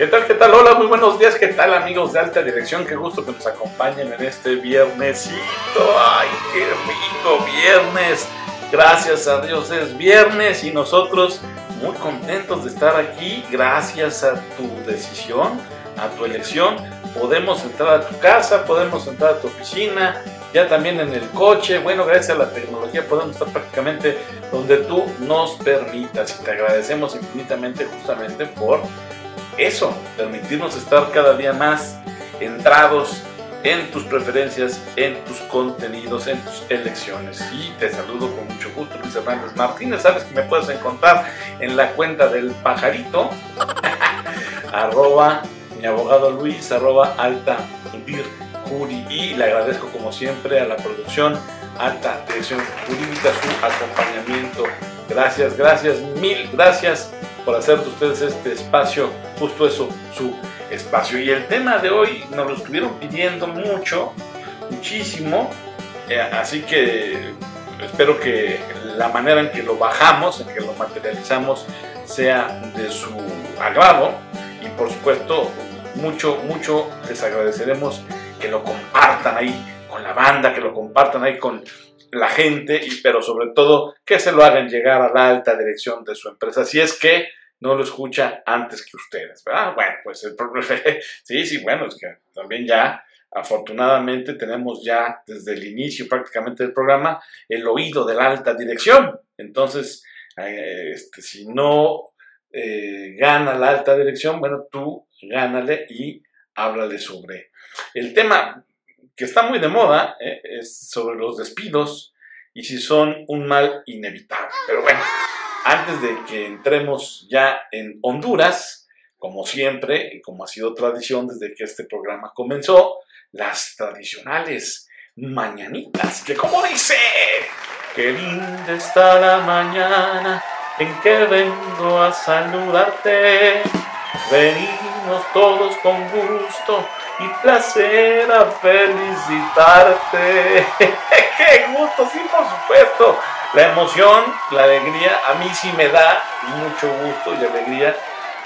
¿Qué tal? ¿Qué tal? Hola, muy buenos días. ¿Qué tal, amigos de alta dirección? Qué gusto que nos acompañen en este viernesito. ¡Ay, qué rico viernes! Gracias a Dios es viernes y nosotros muy contentos de estar aquí. Gracias a tu decisión, a tu elección. Podemos entrar a tu casa, podemos entrar a tu oficina, ya también en el coche. Bueno, gracias a la tecnología podemos estar prácticamente donde tú nos permitas y te agradecemos infinitamente justamente por eso, permitirnos estar cada día más entrados en tus preferencias, en tus contenidos, en tus elecciones. Y te saludo con mucho gusto, Luis Hernández Martínez. Sabes que me puedes encontrar en la cuenta del pajarito, arroba mi abogado Luis, arroba alta vir, y le agradezco como siempre a la producción Alta Dirección Jurídica su acompañamiento. Gracias, gracias, mil gracias por hacer de ustedes este espacio, justo eso, su espacio. Y el tema de hoy nos lo estuvieron pidiendo mucho, muchísimo, eh, así que espero que la manera en que lo bajamos, en que lo materializamos, sea de su agrado y por supuesto mucho, mucho les agradeceremos que lo compartan ahí con la banda, que lo compartan ahí con la gente, y, pero sobre todo que se lo hagan llegar a la alta dirección de su empresa, si es que no lo escucha antes que ustedes, ¿verdad? Bueno, pues el sí, sí, bueno, es que también ya, afortunadamente, tenemos ya desde el inicio prácticamente del programa el oído de la alta dirección. Entonces, eh, este, si no eh, gana la alta dirección, bueno, tú gánale y háblale sobre el tema que está muy de moda eh, es sobre los despidos y si son un mal inevitable. Pero bueno, antes de que entremos ya en Honduras, como siempre y como ha sido tradición desde que este programa comenzó, las tradicionales mañanitas, que como dice, qué linda está la mañana en que vengo a saludarte. Venimos todos con gusto y placer a felicitarte. ¡Qué gusto! Sí, por supuesto. La emoción, la alegría, a mí sí me da mucho gusto y alegría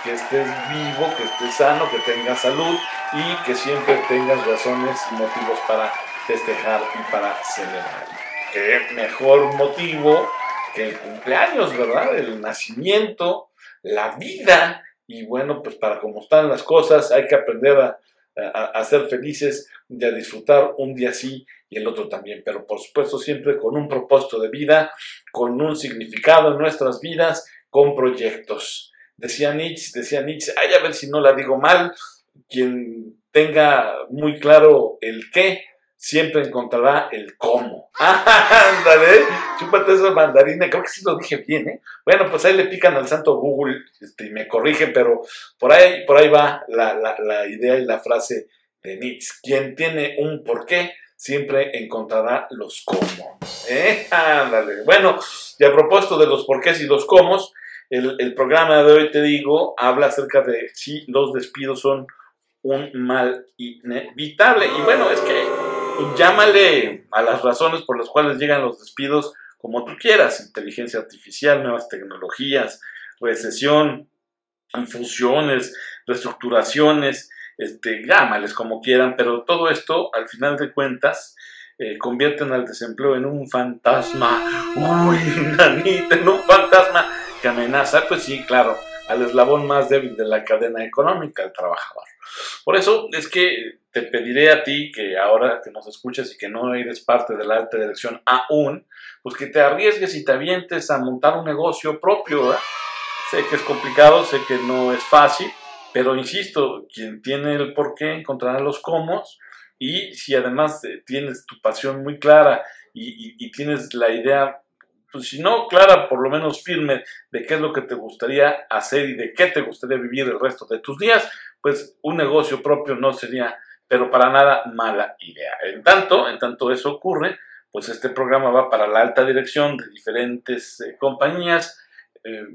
que estés vivo, que estés sano, que tengas salud y que siempre tengas razones y motivos para festejar y para celebrar. Qué mejor motivo que el cumpleaños, ¿verdad? El nacimiento, la vida. Y bueno, pues para cómo están las cosas, hay que aprender a a, ser felices, de disfrutar un día sí y el otro también, pero por supuesto siempre con un propósito de vida, con un significado en nuestras vidas, con proyectos. Decía Nietzsche, decía Nietzsche, ay, a ver si no la digo mal, quien tenga muy claro el qué, siempre encontrará el cómo. Ándale, chúpate esa mandarina, creo que sí lo dije bien, ¿eh? Bueno, pues ahí le pican al santo Google este, y me corrigen, pero por ahí, por ahí va la, la idea y la frase de Nietzsche. Quien tiene un porqué, siempre encontrará los cómo. ¿eh? Ándale. Bueno, y a propósito de los porqués y los cómo, el, el programa de hoy, te digo, habla acerca de si los despidos son un mal inevitable. Y bueno, es que llámale a las razones por las cuales llegan los despidos como tú quieras, inteligencia artificial, nuevas tecnologías, recesión, fusiones, reestructuraciones, este, llámales como quieran, pero todo esto, al final de cuentas, eh, convierten al desempleo en un fantasma, uy, nanita, en un fantasma que amenaza, pues sí, claro, al eslabón más débil de la cadena económica, el trabajador. Por eso es que te pediré a ti que ahora que nos escuches y que no eres parte de la alta dirección aún, pues que te arriesgues y te avientes a montar un negocio propio. Sé que es complicado, sé que no es fácil, pero insisto, quien tiene el por qué encontrará los cómo y si además eh, tienes tu pasión muy clara y tienes la idea pues si no clara, por lo menos firme de qué es lo que te gustaría hacer y de qué te gustaría vivir el resto de tus días, pues un negocio propio no sería, pero para nada mala idea. En tanto, en tanto eso ocurre, pues este programa va para la alta dirección de diferentes eh, compañías, eh,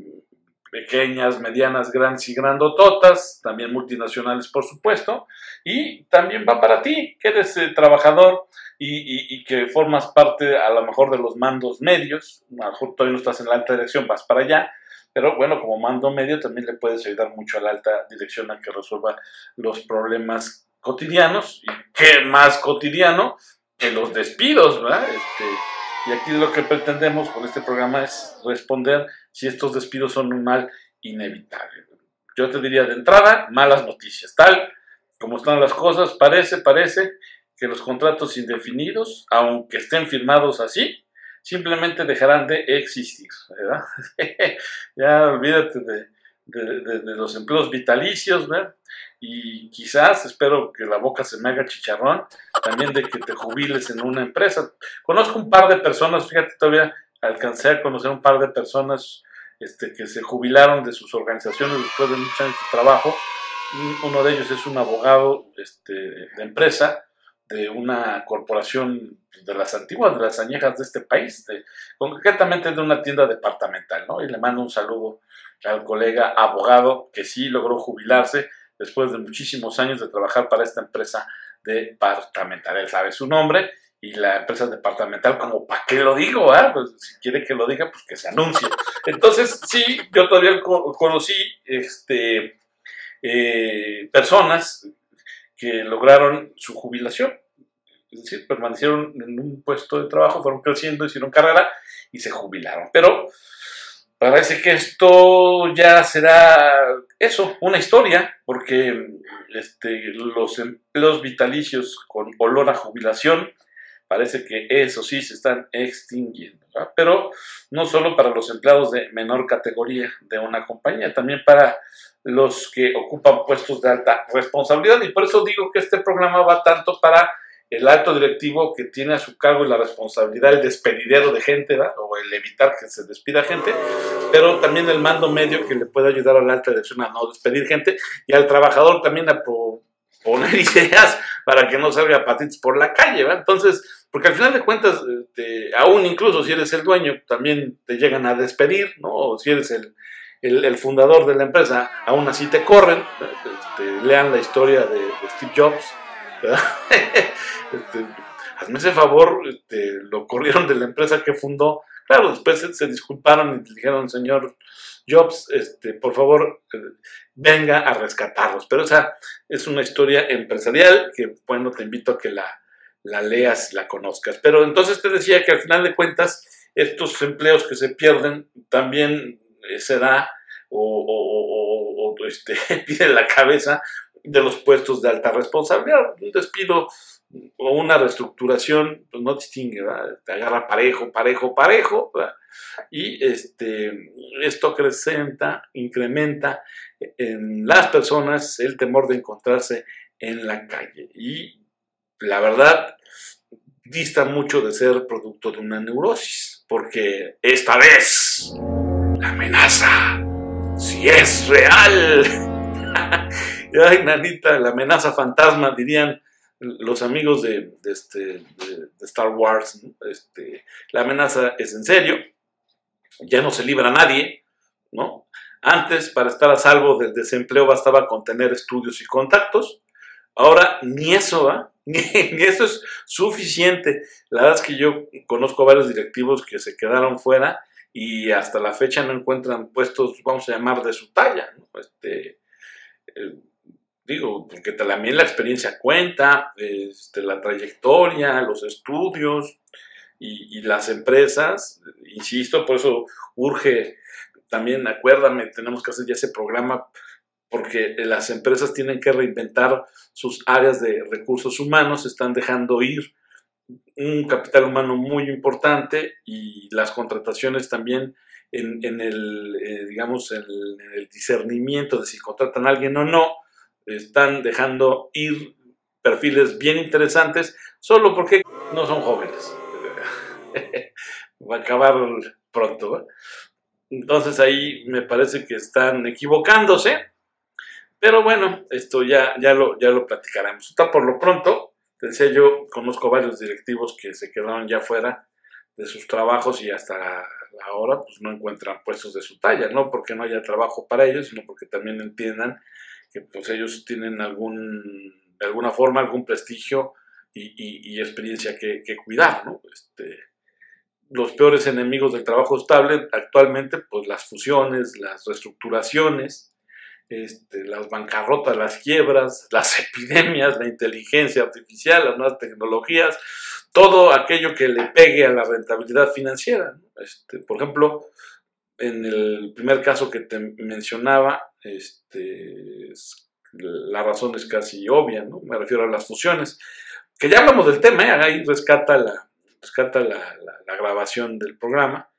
pequeñas, medianas, grandes y grandototas, también multinacionales por supuesto, y también va para ti, que eres eh, trabajador y, que formas parte a lo mejor de los mandos medios, a lo mejor todavía no estás en la alta dirección, vas para allá, pero bueno, como mando medio también le puedes ayudar mucho a la alta dirección a que resuelva los problemas cotidianos. ¿Y qué más cotidiano que los despidos, ¿verdad? Este, y aquí lo que pretendemos con este programa es responder si estos despidos son un mal inevitable. Yo te diría de entrada, malas noticias. Tal como están las cosas, parece, parece que los contratos indefinidos, aunque estén firmados así, simplemente dejarán de existir. ya olvídate de, los empleos vitalicios, y quizás, espero que la boca se me haga chicharrón, también de que te jubiles en una empresa. Conozco un par de personas, fíjate, todavía alcancé a conocer un par de personas este, que se jubilaron de sus organizaciones después de muchos años de trabajo. Uno de ellos es un abogado este, de empresa de una corporación de las antiguas, de las añejas de este país, concretamente de una tienda departamental, ¿no? Y le mando un saludo al colega abogado que sí logró jubilarse después de muchísimos años de trabajar para esta empresa departamental. Él sabe su nombre y la empresa departamental, como, ¿para qué lo digo? Ah? Pues si quiere que lo diga, pues que se anuncie. Entonces, sí, yo todavía conocí este, eh, personas que lograron su jubilación. Es decir, permanecieron en un puesto de trabajo, fueron creciendo, hicieron carrera y se jubilaron. Pero Parece que esto ya será eso, una historia, porque este, los empleos vitalicios con olor a jubilación, parece que eso sí se están extinguiendo. Pero no solo para los empleados de menor categoría de una compañía, también para los que ocupan puestos de alta responsabilidad. Y por eso digo que este programa va tanto para el alto directivo que tiene a su cargo la responsabilidad el despedidero de gente, ¿verdad? o el evitar que se despida gente, pero también el mando medio que le puede ayudar a la alta dirección a no despedir gente y al trabajador también a poner ideas para que no salga patitos por la calle, ¿verdad? Entonces, porque al final de cuentas, este, aún incluso si eres el dueño, también te llegan a despedir, ¿no? O si eres el, el, fundador de la empresa, aún así te corren, este, lean la historia de, Steve Jobs, ¿verdad? este, hazme ese favor, lo corrieron de la empresa que fundó. Claro, después se, disculparon y dijeron, señor Jobs, este, por favor, eh, venga a rescatarlos. Pero esa es una historia empresarial que, bueno, te invito a que la, la leas y la conozcas. Pero entonces te decía que al final de cuentas, estos empleos que se pierden también eh, se da o, o, o este, pide la cabeza de los puestos de alta responsabilidad. Un despido o una reestructuración pues no distingue, te agarra parejo, parejo, parejo, y este, esto acrecenta, incrementa en las personas el temor de encontrarse en la calle. Y la verdad, dista mucho de ser producto de una neurosis, porque esta vez la amenaza, si es real, ay, nanita, la amenaza fantasma, dirían los amigos de, este, de, Star Wars, este, la amenaza es en serio, ya no se libra a nadie, ¿no? Antes, para estar a salvo del desempleo, bastaba con tener estudios y contactos. Ahora, ni eso va, ni, eso es suficiente. La verdad es que yo conozco varios directivos que se quedaron fuera y hasta la fecha no encuentran puestos, vamos a llamar, de su talla. ¿no? Este, eh, digo, porque también la experiencia cuenta, este, la trayectoria, los estudios y, las empresas, insisto, por eso urge también, acuérdame, tenemos que hacer ya ese programa porque las empresas tienen que reinventar sus áreas de recursos humanos, están dejando ir un capital humano muy importante y las contrataciones también en, el, eh, digamos, el discernimiento de si contratan a alguien o no, están dejando ir perfiles bien interesantes solo porque no son jóvenes. Va a acabar pronto. Entonces ahí me parece que están equivocándose. Pero bueno, esto ya, ya, lo, ya lo platicaremos. Por lo pronto, decía yo, conozco varios directivos que se quedaron ya fuera de sus trabajos y hasta ahora pues no encuentran puestos de su talla, no porque no haya trabajo para ellos, sino porque también entiendan que pues ellos tienen algún, de alguna forma algún prestigio y, experiencia que, cuidar, ¿no? Este, los peores enemigos del trabajo estable actualmente, pues las fusiones, las reestructuraciones, este, las bancarrotas, las quiebras, las epidemias, la inteligencia artificial, las nuevas tecnologías, todo aquello que le pegue a la rentabilidad financiera. Este, por ejemplo, en el primer caso que te mencionaba, este, la razón es casi obvia, ¿no? me refiero a las fusiones, que ya hablamos del tema, ¿eh? ahí rescata la, rescata la, grabación del programa,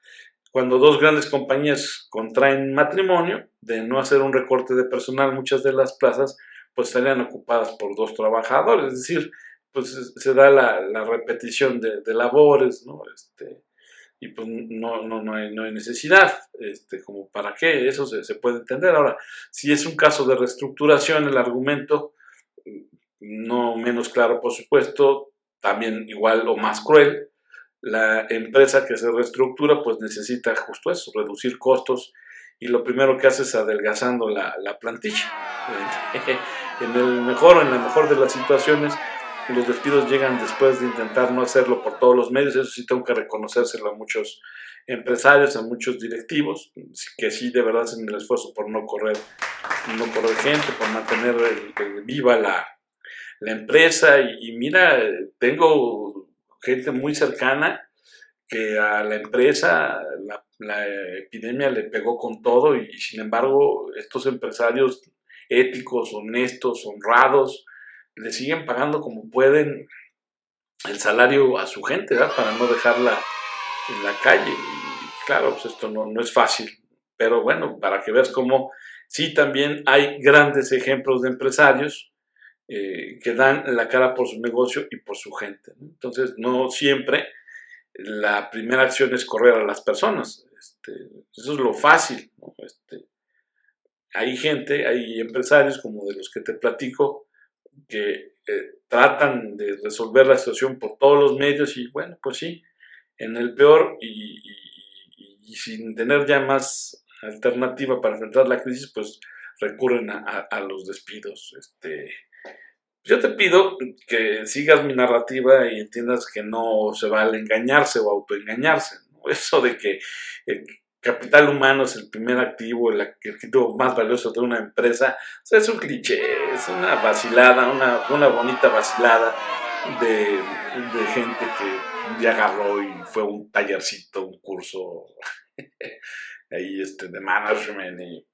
cuando dos grandes compañías contraen matrimonio, de no hacer un recorte de personal, muchas de las plazas pues estarían ocupadas por dos trabajadores, es decir, pues se da la, la repetición de, de, labores, ¿no? Este, y pues no, no, no, hay, no hay necesidad, este, como para qué, eso se, se, puede entender. Ahora, si es un caso de reestructuración, el argumento, no menos claro, por supuesto, también igual o más cruel, la empresa que se reestructura pues necesita justo eso, reducir costos y lo primero que hace es adelgazando la, la plantilla. en el mejor o en la mejor de las situaciones, los despidos llegan después de intentar no hacerlo por todos los medios, eso sí tengo que reconocérselo a muchos empresarios, a muchos directivos, que sí de verdad hacen el esfuerzo por no correr, no correr gente, por mantener viva la, la empresa. Y, y mira, tengo gente muy cercana que a la empresa la, epidemia le pegó con todo y, sin embargo estos empresarios éticos, honestos, honrados, le siguen pagando como pueden el salario a su gente, ¿verdad? Para no dejarla en la calle. Y claro, pues esto no, no es fácil, pero bueno, para que veas cómo sí también hay grandes ejemplos de empresarios eh, que dan la cara por su negocio y por su gente. Entonces, no siempre la primera acción es correr a las personas. Este, eso es lo fácil. Este, hay gente, hay empresarios como de los que te platico, que eh, tratan de resolver la situación por todos los medios y bueno, pues sí, en el peor y, sin tener ya más alternativa para enfrentar la crisis, pues recurren a, los despidos. Este, yo te pido que sigas mi narrativa y entiendas que no se vale engañarse o autoengañarse. Eso de que el capital humano es el primer activo, el activo más valioso de una empresa, es un cliché, es una vacilada, una, una bonita vacilada de, de gente que un agarró y fue un tallercito, un curso ahí este, de management y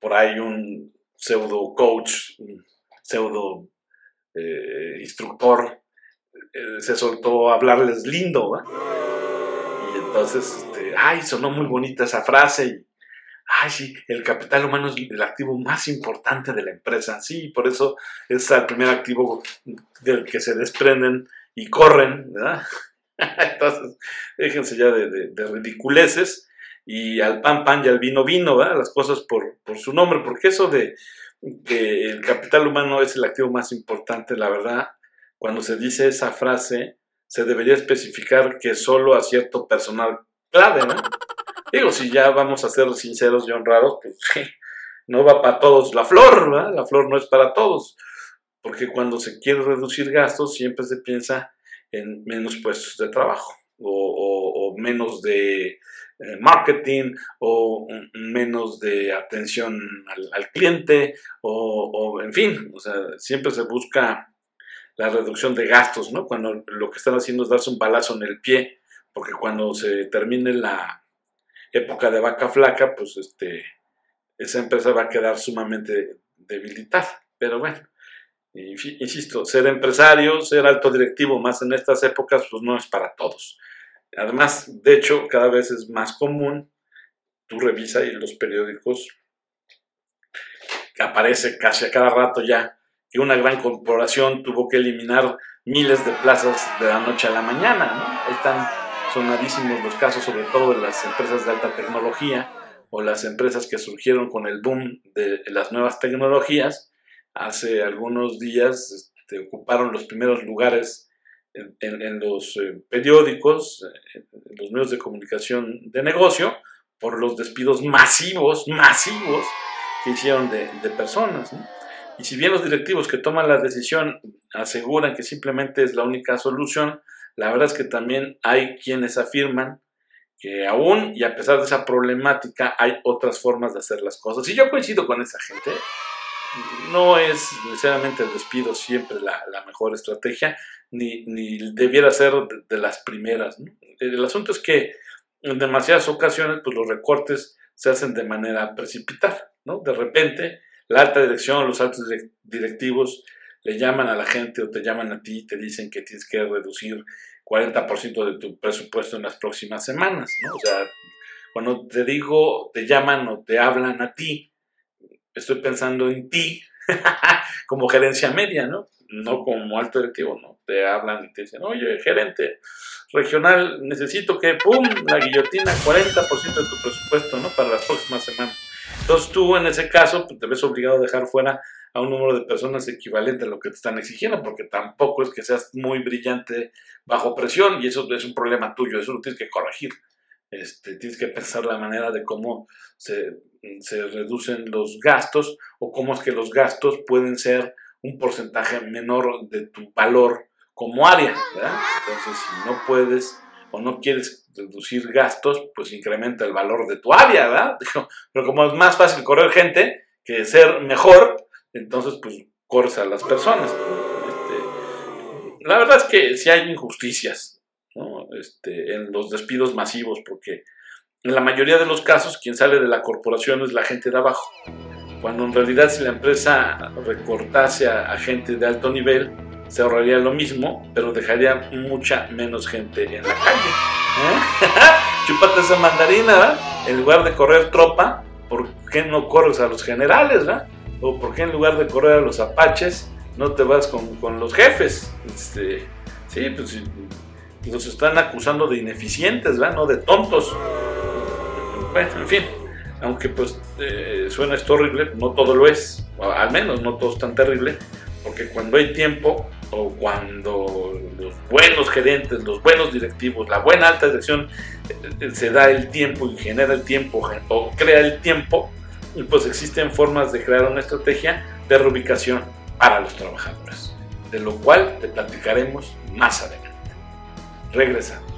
por ahí un pseudo coach, un pseudo eh, instructor eh, se soltó a hablarles lindo, Y entonces, este, ay, sonó muy bonita esa frase ay, sí, el capital humano es el activo más importante de la empresa, sí, por eso es el primer activo del que se desprenden y corren, ¿verdad? Entonces, déjense ya de, ridiculeces y al pan pan y al vino vino, ¿verdad? Las cosas por, por su nombre, porque eso de que el capital humano es el activo más importante, la verdad, cuando se dice esa frase, se debería especificar que solo a cierto personal clave, ¿no? Digo, si ya vamos a ser sinceros y honrados, pues no va para todos la flor, ¿verdad? La flor no es para todos, porque cuando se quiere reducir gastos siempre se piensa en menos puestos de trabajo o menos de eh, marketing o menos de atención al, cliente o, en fin, o sea, siempre se busca la reducción de gastos, ¿no? Cuando lo que están haciendo es darse un balazo en el pie, porque cuando se termine la época de vaca flaca, pues este, esa empresa va a quedar sumamente debilitada. Pero bueno, insisto, ser empresario, ser alto directivo, más en estas épocas, pues no es para todos. Además, de hecho, cada vez es más común, tú revisas y los periódicos aparece casi a cada rato ya que una gran corporación tuvo que eliminar miles de plazas de la noche a la mañana. ¿no? Están sonadísimos los casos, sobre todo de las empresas de alta tecnología o las empresas que surgieron con el boom de las nuevas tecnologías. Hace algunos días este, ocuparon los primeros lugares en, los eh, periódicos, en los medios de comunicación de negocio, por los despidos masivos, masivos que hicieron de, personas. Y si bien los directivos que toman la decisión aseguran que simplemente es la única solución, la verdad es que también hay quienes afirman que aún y a pesar de esa problemática hay otras formas de hacer las cosas. Y yo coincido con esa gente. No es necesariamente el despido siempre la, mejor estrategia, ni, ni, debiera ser de, las primeras. El asunto es que en demasiadas ocasiones pues, los recortes se hacen de manera precipitada. ¿no? De repente, la alta dirección, los altos directivos le llaman a la gente o te llaman a ti y te dicen que tienes que reducir 40% de tu presupuesto en las próximas semanas, ¿no? O sea, cuando te digo, te llaman o te hablan a ti, estoy pensando en ti como gerencia media, ¿no? No como alto directivo, ¿no? Te hablan y te dicen, oye, gerente regional, necesito que, ¡pum!, la guillotina, 40% de tu presupuesto, ¿no? Para las próximas semanas. Entonces tú en ese caso pues, te ves obligado a dejar fuera a un número de personas equivalente a lo que te están exigiendo, porque tampoco es que seas muy brillante bajo presión y eso es un problema tuyo, eso lo tienes que corregir. Este, tienes que pensar la manera de cómo se, se reducen los gastos o cómo es que los gastos pueden ser un porcentaje menor de tu valor como área. Entonces, si no puedes o no quieres reducir gastos, pues incrementa el valor de tu área, ¿verdad? Pero como es más fácil correr gente que ser mejor, entonces pues corres a las personas. Este, la verdad es que sí hay injusticias este, en los despidos masivos, porque en la mayoría de los casos quien sale de la corporación es la gente de abajo. Cuando en realidad si la empresa recortase a, gente de alto nivel, se ahorraría lo mismo, pero dejaría mucha menos gente en la calle. ¿eh? Chúpate esa mandarina, ¿verdad? En lugar de correr tropa, ¿por qué no corres a los generales, ¿verdad? o por qué en lugar de correr a los apaches no te vas con, los jefes. Este, sí, pues los están acusando de ineficientes, ¿verdad? No de tontos. Bueno, en fin, aunque pues eh, suena esto horrible, no todo lo es, al menos no todo es tan terrible, porque cuando hay tiempo o cuando los buenos gerentes, los buenos directivos, la buena alta dirección eh, eh, se da el tiempo y genera el tiempo o crea el tiempo, pues existen formas de crear una estrategia de reubicación para los trabajadores, de lo cual te platicaremos más adelante. Regresamos.